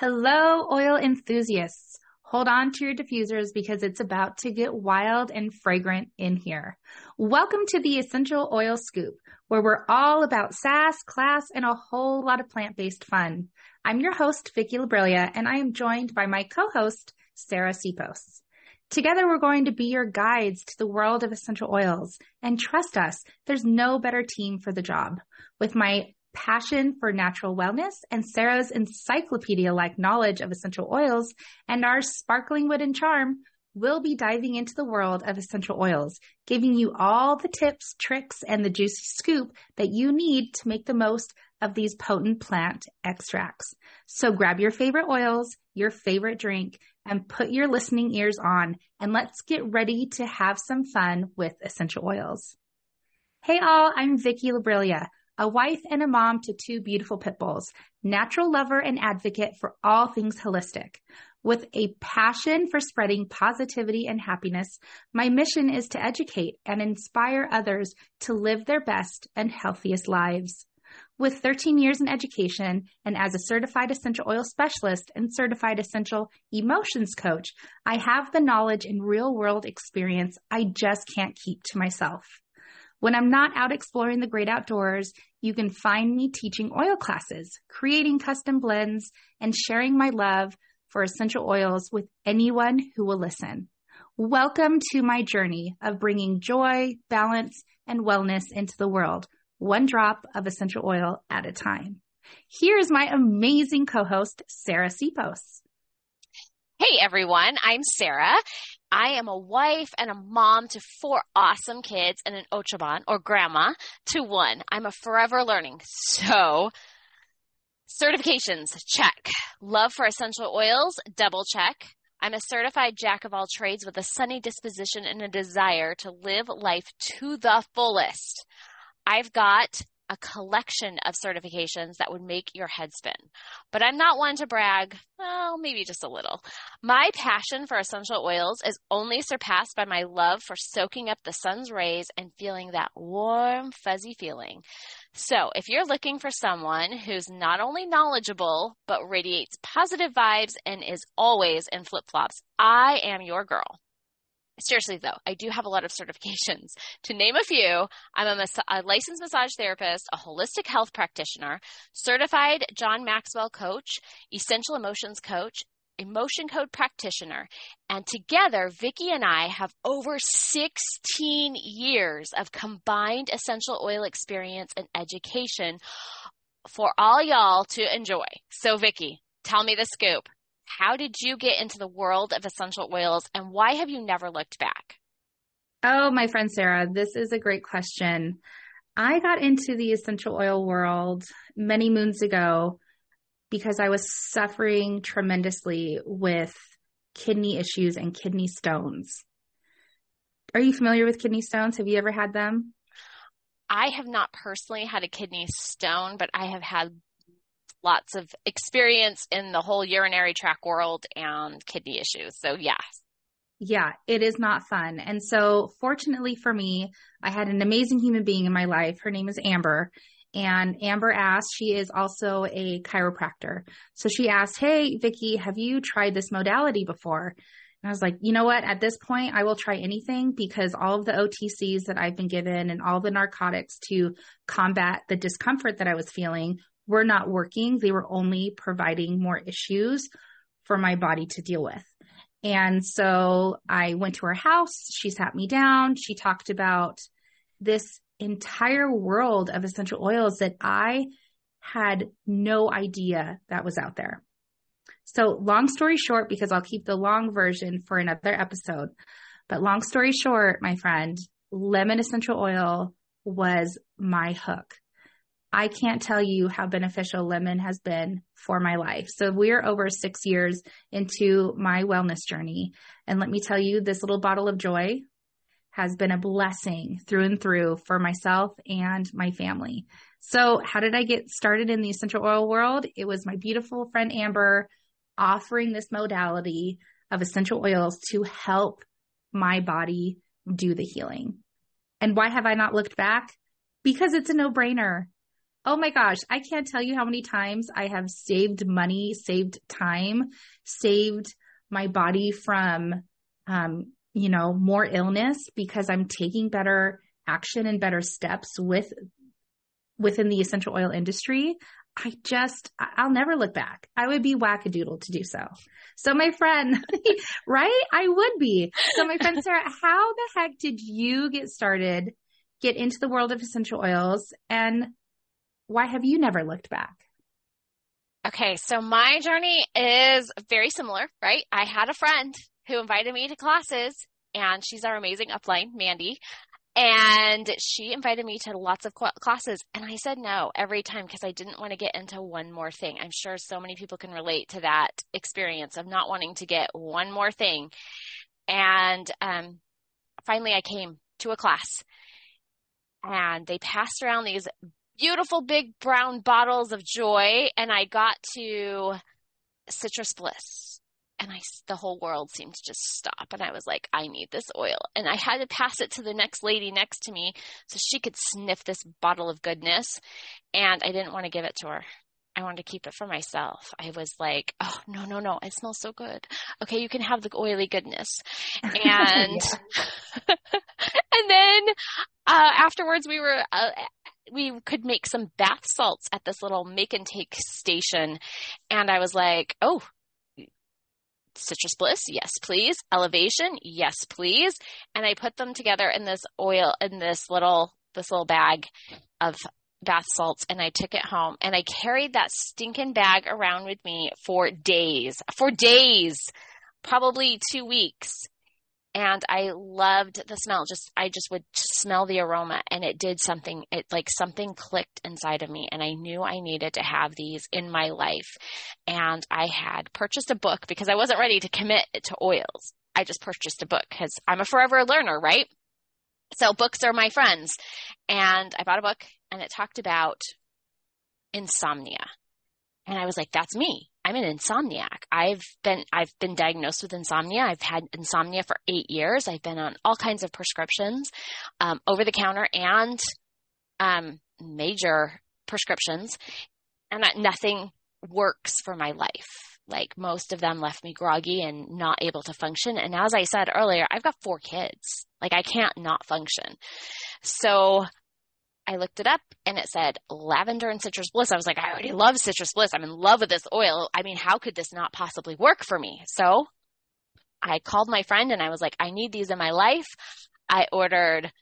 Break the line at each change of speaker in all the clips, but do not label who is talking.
Hello, oil enthusiasts. Hold on to your diffusers because it's about to get wild and fragrant in here. Welcome to the Essential Oil Scoop, where we're all about sass, class, and a whole lot of plant-based fun. I'm your host, Vicki Labrilla, and I am joined by my co-host, Sarah Sipos. Together, we're going to be your guides to the world of essential oils. And trust us, there's no better team for the job. With my passion for natural wellness and Sarah's encyclopedia like knowledge of essential oils and our sparkling and charm, we'll be diving into the world of essential oils, giving you all the tips, tricks, and the juicy scoop that you need to make the most of these potent plant extracts. So grab your favorite oils, your favorite drink, and put your listening ears on, and let's get ready to have some fun with essential oils. Hey all, I'm Vicki Labrilia a wife and a mom to two beautiful pit bulls, natural lover and advocate for all things holistic. With a passion for spreading positivity and happiness, my mission is to educate and inspire others to live their best and healthiest lives. With 13 years in education and as a certified essential oil specialist and certified essential emotions coach, I have the knowledge and real world experience I just can't keep to myself. When I'm not out exploring the great outdoors, you can find me teaching oil classes, creating custom blends, and sharing my love for essential oils with anyone who will listen. Welcome to my journey of bringing joy, balance, and wellness into the world, one drop of essential oil at a time. Here's my amazing co-host, Sarah Sipos.
Hey everyone, I'm Sarah. I am a wife and a mom to four awesome kids and an Ochaban or grandma to one. I'm a forever learning. So, certifications, check. Love for essential oils, double check. I'm a certified jack of all trades with a sunny disposition and a desire to live life to the fullest. I've got a collection of certifications that would make your head spin. But I'm not one to brag, well, maybe just a little. My passion for essential oils is only surpassed by my love for soaking up the sun's rays and feeling that warm, fuzzy feeling. So, if you're looking for someone who's not only knowledgeable, but radiates positive vibes and is always in flip flops, I am your girl seriously though, I do have a lot of certifications. To name a few, I'm a, mas- a, licensed massage therapist, a holistic health practitioner, certified John Maxwell coach, essential emotions coach, emotion code practitioner. And together, Vicki and I have over 16 years of combined essential oil experience and education for all y'all to enjoy. So Vicki, tell me the scoop. How did you get into the world of essential oils and why have you never looked back?
Oh, my friend Sarah, this is a great question. I got into the essential oil world many moons ago because I was suffering tremendously with kidney issues and kidney stones. Are you familiar with kidney stones? Have you ever had them?
I have not personally had a kidney stone, but I have had lots of experience in the whole urinary tract world and kidney issues. So, yeah.
Yeah, it is not fun. And so, fortunately for me, I had an amazing human being in my life. Her name is Amber. And Amber asked, she is also a chiropractor. So she asked, Hey, Vicki, have you tried this modality before? And I was like, you know what? At this point, I will try anything because all of the OTCs that I've been given and all the narcotics to combat the discomfort that I was feeling were not working. They were only providing more issues for my body to deal with. And so I went to her house. She sat me down. She talked about this entire world of essential oils that I had no idea that was out there. So long story short, because I'll keep the long version for another episode, but long story short, my friend, lemon essential oil was my hook. I can't tell you how beneficial lemon has been for my life. So we're over six years into my wellness journey. And let me tell you, this little bottle of joy has been a blessing through and through for myself and my family. So how did I get started in the essential oil world? It was my beautiful friend Amber offering this modality of essential oils to help my body do the healing. And why have I not looked back? Because it's a no brainer Oh my gosh, I can't tell you how many times I have saved money, saved time, saved my body from, um, you know, more illness because I'm taking better action and better steps with within the essential oil industry. I just, I'll never look back. I would be wackadoodle to do so. So my friend, right? I would be. So my friend Sarah, how the heck did you get started, get into the world of essential oils and why have you never looked back?
Okay, so my journey is very similar, right? I had a friend who invited me to classes, and she's our amazing upline, Mandy. And she invited me to lots of classes, and I said no every time because I didn't want to get into one more thing. I'm sure so many people can relate to that experience of not wanting to get one more thing. And um, finally, I came to a class, and they passed around these beautiful big brown bottles of joy and I got to citrus bliss and I the whole world seemed to just stop and I was like I need this oil and I had to pass it to the next lady next to me so she could sniff this bottle of goodness and I didn't want to give it to her. I wanted to keep it for myself. I was like, oh, no, no, no, it smells so good. Okay, you can have the oily goodness. And, and then, uh, afterwards we were, uh, we could make some bath salts at this little make and take station. And I was like, oh, citrus bliss, yes, please. Elevation, yes, please. And I put them together in this oil, in this little, this little bag of bath salts and I took it home and I carried that stinking bag around with me for days, for days, probably two weeks and I loved the smell. Just I just would smell the aroma and it did something it like something clicked inside of me and I knew I needed to have these in my life. And I had purchased a book because I wasn't ready to commit to oils. I just purchased a book cuz I'm a forever learner, right? So books are my friends. And I bought a book and it talked about insomnia. And I was like that's me. I'm an insomniac. I've been I've been diagnosed with insomnia. I've had insomnia for eight years. I've been on all kinds of prescriptions, um, over the counter and um, major prescriptions, and nothing works for my life. Like most of them left me groggy and not able to function. And as I said earlier, I've got four kids. Like I can't not function. So I looked it up and it said lavender and citrus bliss. I was like, I already love citrus bliss. I'm in love with this oil. I mean, how could this not possibly work for me? So I called my friend and I was like, I need these in my life. I ordered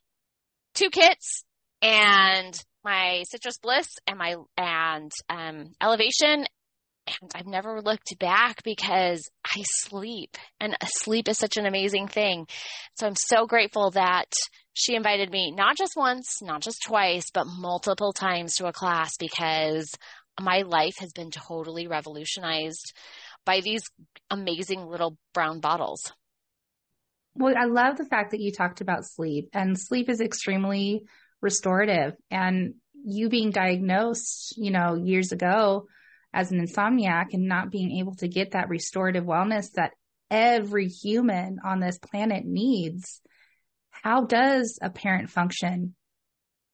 two kits and my citrus bliss and my and um, elevation and I've never looked back because I sleep and sleep is such an amazing thing. So I'm so grateful that she invited me not just once, not just twice, but multiple times to a class because my life has been totally revolutionized by these amazing little brown bottles.
Well, I love the fact that you talked about sleep and sleep is extremely restorative and you being diagnosed, you know, years ago, as an insomniac and not being able to get that restorative wellness that every human on this planet needs. How does a parent function?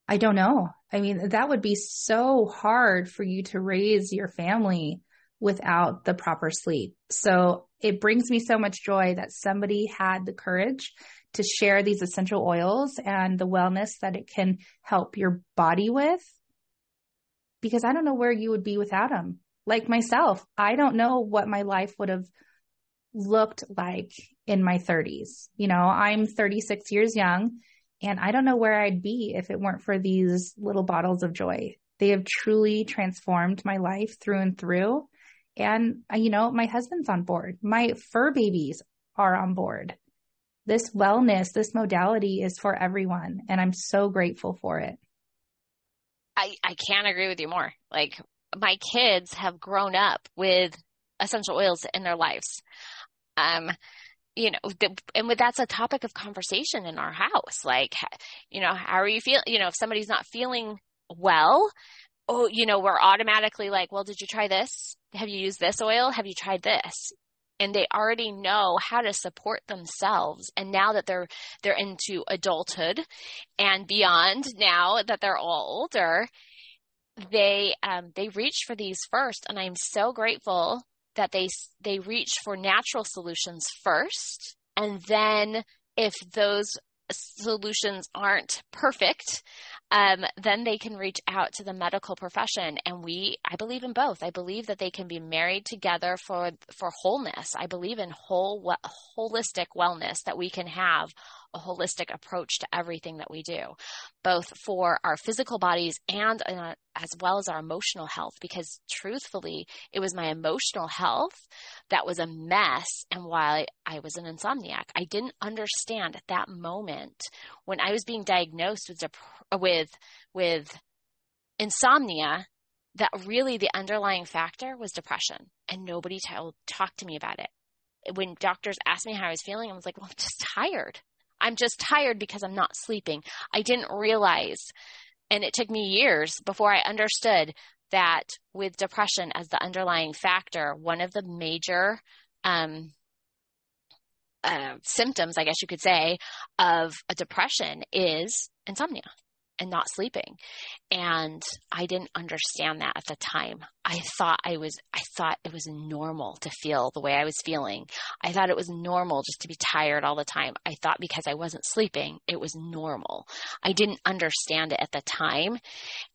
I don't know. I mean, that would be so hard for you to raise your family without the proper sleep. So it brings me so much joy that somebody had the courage to share these essential oils and the wellness that it can help your body with. Because I don't know where you would be without them like myself, I don't know what my life would have looked like in my 30s. You know, I'm 36 years young and I don't know where I'd be if it weren't for these little bottles of joy. They have truly transformed my life through and through. And, uh, you know, my husband's on board. My fur babies are on board. This wellness, this modality is for everyone. And I'm so grateful for it.
I, I can't agree with you more. Like my kids have grown up with essential oils in their lives. Um, you know, the, and with, that's a topic of conversation in our house. Like, you know, how are you feeling? You know, if somebody's not feeling well, oh, you know, we're automatically like, well, did you try this? Have you used this oil? Have you tried this? And they already know how to support themselves. And now that they're, they're into adulthood and beyond, now that they're all older, they um, they reached for these first, and I'm so grateful that they they reached for natural solutions first, and then if those solutions aren't perfect, um, then they can reach out to the medical profession. And we, I believe in both. I believe that they can be married together for for wholeness. I believe in whole holistic wellness that we can have a holistic approach to everything that we do, both for our physical bodies and uh, as well as our emotional health. Because truthfully, it was my emotional health that was a mess, and while I was an insomniac, I didn't understand at that moment when I was being diagnosed with dep- with with insomnia that really the underlying factor was depression, and nobody t- talked to me about it when doctors asked me how I was feeling, I was like, well, I'm just tired. I'm just tired because I'm not sleeping. I didn't realize, and it took me years before I understood that with depression as the underlying factor, one of the major um, uh, symptoms, I guess you could say, of a depression is insomnia and not sleeping. And I didn't understand that at the time. I thought I was, I thought it was normal to feel the way I was feeling. I thought it was normal just to be tired all the time. I thought because I wasn't sleeping, it was normal. I didn't understand it at the time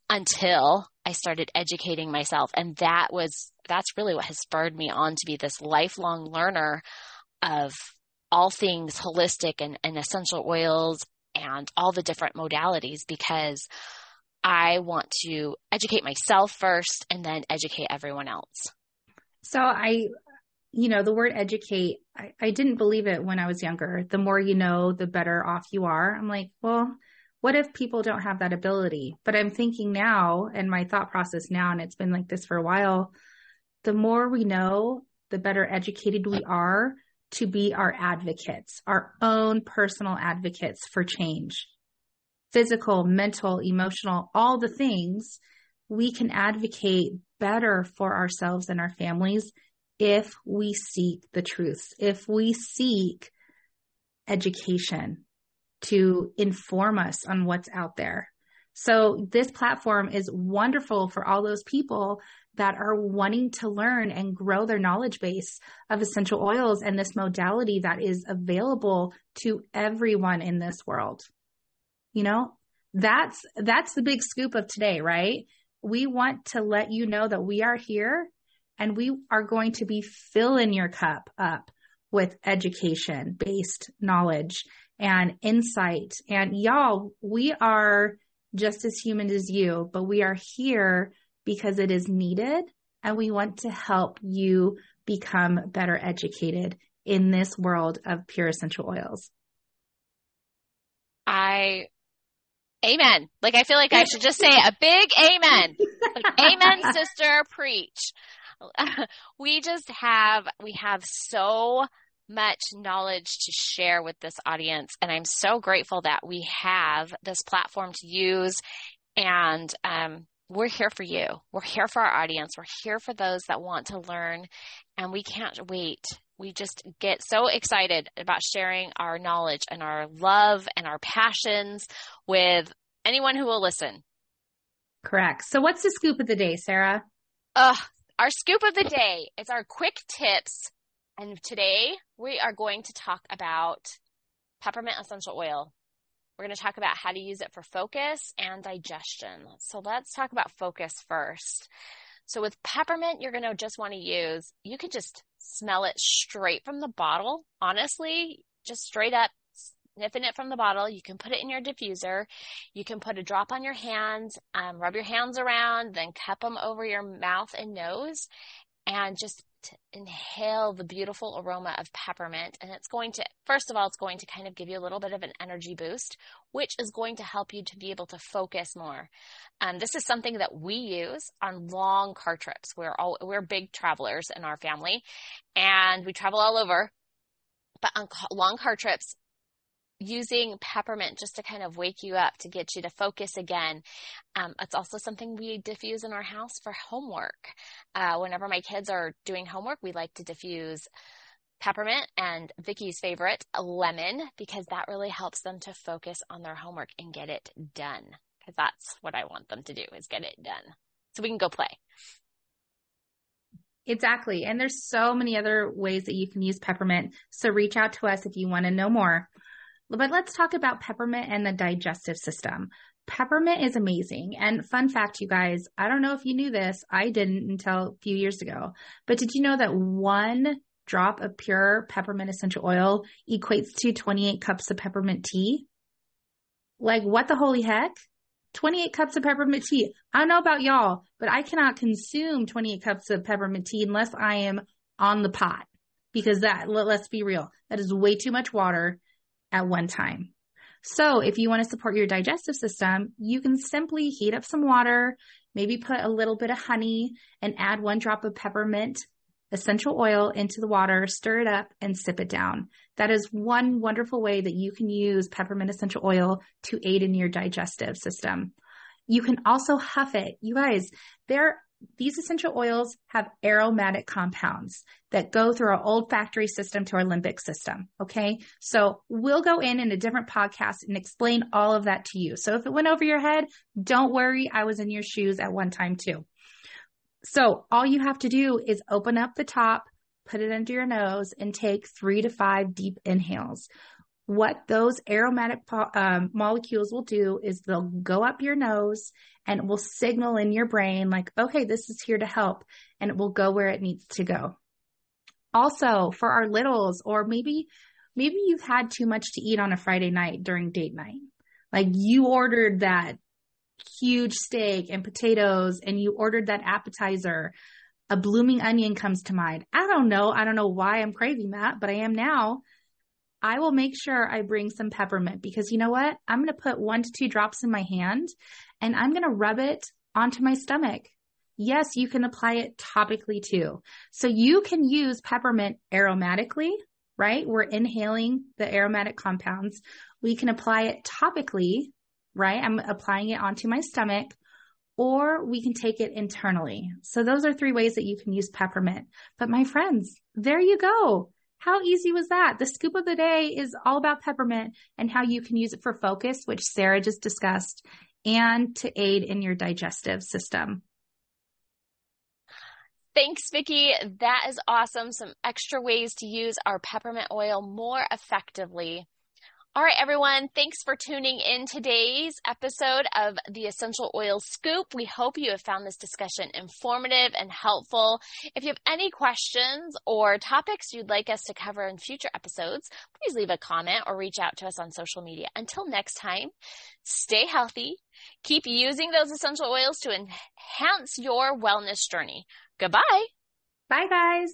until I started educating myself. And that was, that's really what has spurred me on to be this lifelong learner of all things holistic and, and essential oils and all the different modalities because I want to educate myself first and then educate everyone else.
So I, you know, the word educate, I, I didn't believe it when I was younger. The more you know, the better off you are. I'm like, well, what if people don't have that ability? But I'm thinking now, and my thought process now, and it's been like this for a while, the more we know, the better educated we are to be our advocates, our own personal advocates for change. Physical, mental, emotional, all the things we can advocate better for ourselves and our families if we seek the truths, if we seek education to inform us on what's out there. So this platform is wonderful for all those people that are wanting to learn and grow their knowledge base of essential oils and this modality that is available to everyone in this world. You know, that's, that's the big scoop of today, right? We want to let you know that we are here and we are going to be filling your cup up with education based knowledge and insight. And y'all, we are just as human as you, but we are here because it is needed and we want to help you become better educated in this world of pure essential oils.
I Amen. Like I feel like I should just say a big amen. Like, amen, sister, preach. we just have we have so much knowledge to share with this audience and I'm so grateful that we have this platform to use and um, we're here for you. We're here for our audience. We're here for those that want to learn, and we can't wait. We just get so excited about sharing our knowledge and our love and our passions with anyone who will listen.
Correct. So, what's the scoop of the day, Sarah?
Uh, our scoop of the day is our quick tips. And today we are going to talk about peppermint essential oil. We're going to talk about how to use it for focus and digestion. So let's talk about focus first. So with peppermint, you're going to just want to use, you could just smell it straight from the bottle. Honestly, just straight up sniffing it from the bottle. You can put it in your diffuser. You can put a drop on your hands, um, rub your hands around, then cup them over your mouth and nose and just inhale the beautiful aroma of peppermint. And it's going to, first of all, it's going to kind of give you a little bit of an energy boost, which is going to help you to be able to focus more. Um, this is something that we use on long car trips. We're all, we're big travelers in our family and we travel all over. But on long car trips, using peppermint just to kind of wake you up to get you to focus again. Um, it's also something we diffuse in our house for homework. Uh, whenever my kids are doing homework, we like to diffuse peppermint and Vicki's favorite, lemon, because that really helps them to focus on their homework and get it done. Because that's what I want them to do is get it done. so we can go play.
Exactly. And there's so many other ways that you can use peppermint. So reach out to us if you want to know more. But let's talk about peppermint and the digestive system. Peppermint is amazing. And fun fact, you guys, I don't know if you knew this. I didn't until a few years ago. But did you know that one drop of pure peppermint essential oil equates to 28 cups of peppermint tea? Like, what the holy heck? 28 cups of peppermint tea. I don't know about y'all, but I cannot consume 28 cups of peppermint tea unless I am on the pot because that, let's be real, that is way too much water at one time. So if you want to support your digestive system, you can simply heat up some water, maybe put a little bit of honey and add one drop of peppermint essential oil into the water, stir it up and sip it down. That is one wonderful way that you can use peppermint essential oil to aid in your digestive system. You can also huff it. You guys, there these essential oils have aromatic compounds that go through our olfactory system to our limbic system. Okay. So we'll go in in a different podcast and explain all of that to you. So if it went over your head, don't worry. I was in your shoes at one time too. So all you have to do is open up the top, put it under your nose and take three to five deep inhales. What those aromatic um, molecules will do is they'll go up your nose and it will signal in your brain like, okay, this is here to help and it will go where it needs to go. Also for our littles or maybe, maybe you've had too much to eat on a Friday night during date night. Like you ordered that huge steak and potatoes and you ordered that appetizer, a blooming onion comes to mind. I don't know. I don't know why I'm craving that, but I am now. I will make sure I bring some peppermint because you know what? I'm going to put one to two drops in my hand and I'm going to rub it onto my stomach. Yes, you can apply it topically too. So you can use peppermint aromatically, right? We're inhaling the aromatic compounds. We can apply it topically right? I'm applying it onto my stomach or we can take it internally. So those are three ways that you can use peppermint. But my friends, there you go. How easy was that? The scoop of the day is all about peppermint and how you can use it for focus, which Sarah just discussed, and to aid in your digestive system.
Thanks, Vicki. That is awesome. Some extra ways to use our peppermint oil more effectively. All right, everyone. Thanks for tuning in today's episode of the Essential Oil Scoop. We hope you have found this discussion informative and helpful. If you have any questions or topics you'd like us to cover in future episodes, please leave a comment or reach out to us on social media. Until next time, stay healthy. Keep using those essential oils to enhance your wellness journey. Goodbye.
Bye, guys.